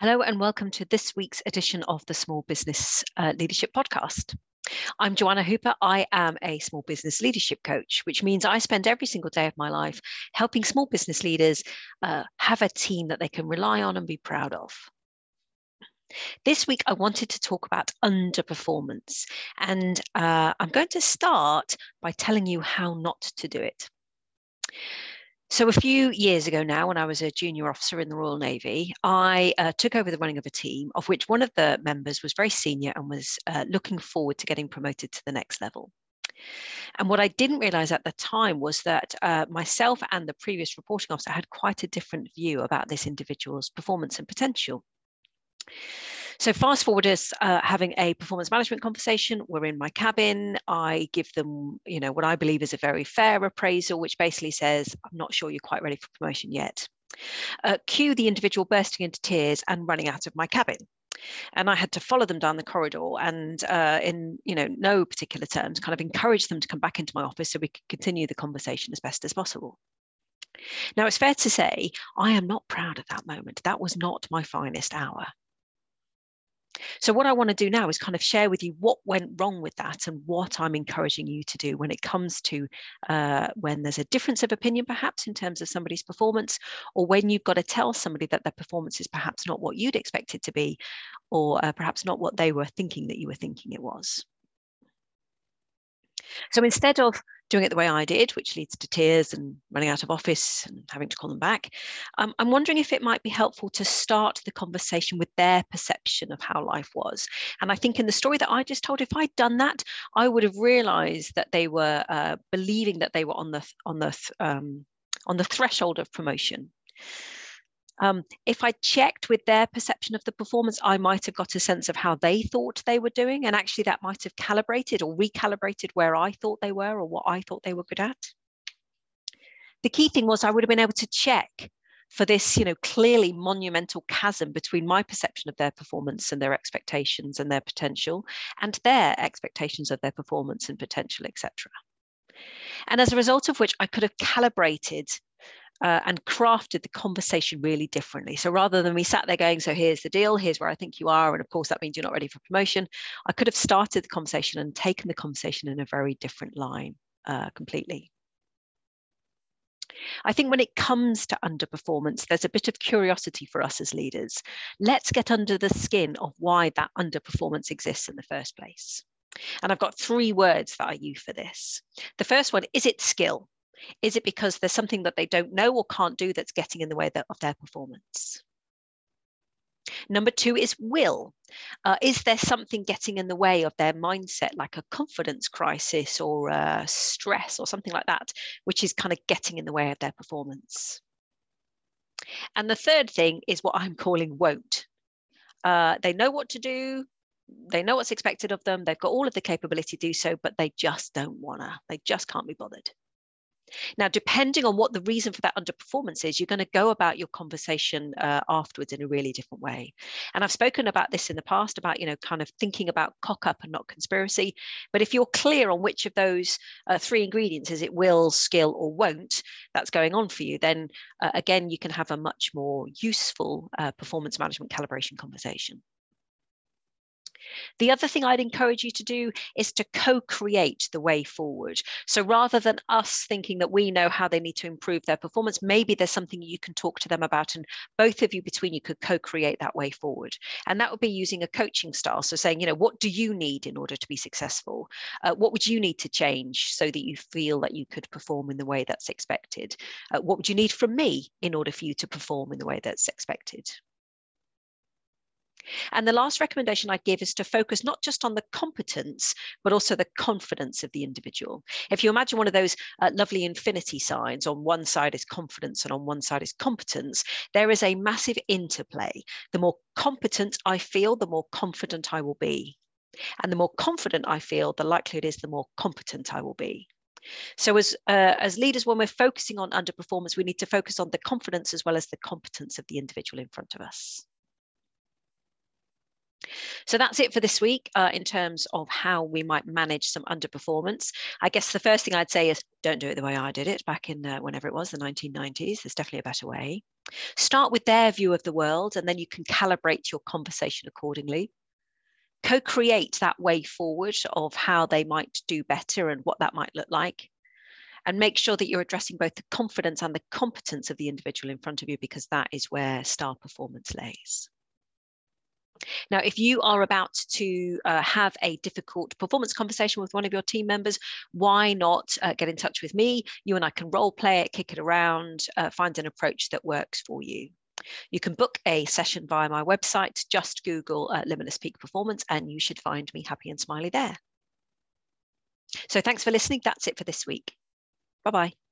Hello, and welcome to this week's edition of the Small Business uh, Leadership Podcast. I'm Joanna Hooper. I am a small business leadership coach, which means I spend every single day of my life helping small business leaders uh, have a team that they can rely on and be proud of. This week, I wanted to talk about underperformance, and uh, I'm going to start by telling you how not to do it. So, a few years ago now, when I was a junior officer in the Royal Navy, I uh, took over the running of a team of which one of the members was very senior and was uh, looking forward to getting promoted to the next level. And what I didn't realize at the time was that uh, myself and the previous reporting officer had quite a different view about this individual's performance and potential. So fast forward us uh, having a performance management conversation. We're in my cabin. I give them, you know, what I believe is a very fair appraisal, which basically says, "I'm not sure you're quite ready for promotion yet." Uh, cue the individual bursting into tears and running out of my cabin and I had to follow them down the corridor and uh, in you know no particular terms kind of encourage them to come back into my office so we could continue the conversation as best as possible. Now it's fair to say I am not proud of that moment. That was not my finest hour. So, what I want to do now is kind of share with you what went wrong with that and what I'm encouraging you to do when it comes to uh, when there's a difference of opinion, perhaps in terms of somebody's performance, or when you've got to tell somebody that their performance is perhaps not what you'd expect it to be, or uh, perhaps not what they were thinking that you were thinking it was. So instead of doing it the way I did, which leads to tears and running out of office and having to call them back, um, I'm wondering if it might be helpful to start the conversation with their perception of how life was. And I think in the story that I just told, if I'd done that, I would have realized that they were uh, believing that they were on the on the um, on the threshold of promotion. Um, if I checked with their perception of the performance, I might have got a sense of how they thought they were doing. And actually, that might have calibrated or recalibrated where I thought they were or what I thought they were good at. The key thing was I would have been able to check for this, you know, clearly monumental chasm between my perception of their performance and their expectations and their potential and their expectations of their performance and potential, etc. And as a result of which I could have calibrated uh, and crafted the conversation really differently. So rather than we sat there going, so here's the deal, here's where I think you are, and of course that means you're not ready for promotion, I could have started the conversation and taken the conversation in a very different line uh, completely. I think when it comes to underperformance, there's a bit of curiosity for us as leaders. Let's get under the skin of why that underperformance exists in the first place. And I've got three words that I use for this. The first one is it skill? Is it because there's something that they don't know or can't do that's getting in the way of their performance? Number two is will. Uh, is there something getting in the way of their mindset, like a confidence crisis or uh, stress or something like that, which is kind of getting in the way of their performance? And the third thing is what I'm calling won't. Uh, they know what to do, they know what's expected of them, they've got all of the capability to do so, but they just don't wanna, they just can't be bothered. Now, depending on what the reason for that underperformance is, you're going to go about your conversation uh, afterwards in a really different way. And I've spoken about this in the past about, you know, kind of thinking about cock up and not conspiracy. But if you're clear on which of those uh, three ingredients is it will, skill, or won't that's going on for you, then uh, again, you can have a much more useful uh, performance management calibration conversation. The other thing I'd encourage you to do is to co create the way forward. So rather than us thinking that we know how they need to improve their performance, maybe there's something you can talk to them about, and both of you between you could co create that way forward. And that would be using a coaching style. So saying, you know, what do you need in order to be successful? Uh, what would you need to change so that you feel that you could perform in the way that's expected? Uh, what would you need from me in order for you to perform in the way that's expected? And the last recommendation I'd give is to focus not just on the competence, but also the confidence of the individual. If you imagine one of those uh, lovely infinity signs, on one side is confidence and on one side is competence, there is a massive interplay. The more competent I feel, the more confident I will be. And the more confident I feel, the likelihood is the more competent I will be. So as uh, as leaders, when we're focusing on underperformance, we need to focus on the confidence as well as the competence of the individual in front of us. So that's it for this week uh, in terms of how we might manage some underperformance. I guess the first thing I'd say is don't do it the way I did it back in uh, whenever it was, the 1990s. There's definitely a better way. Start with their view of the world, and then you can calibrate your conversation accordingly. Co create that way forward of how they might do better and what that might look like. And make sure that you're addressing both the confidence and the competence of the individual in front of you, because that is where star performance lays. Now, if you are about to uh, have a difficult performance conversation with one of your team members, why not uh, get in touch with me? You and I can role play it, kick it around, uh, find an approach that works for you. You can book a session via my website. Just Google uh, Limitless Peak Performance and you should find me happy and smiley there. So thanks for listening. That's it for this week. Bye bye.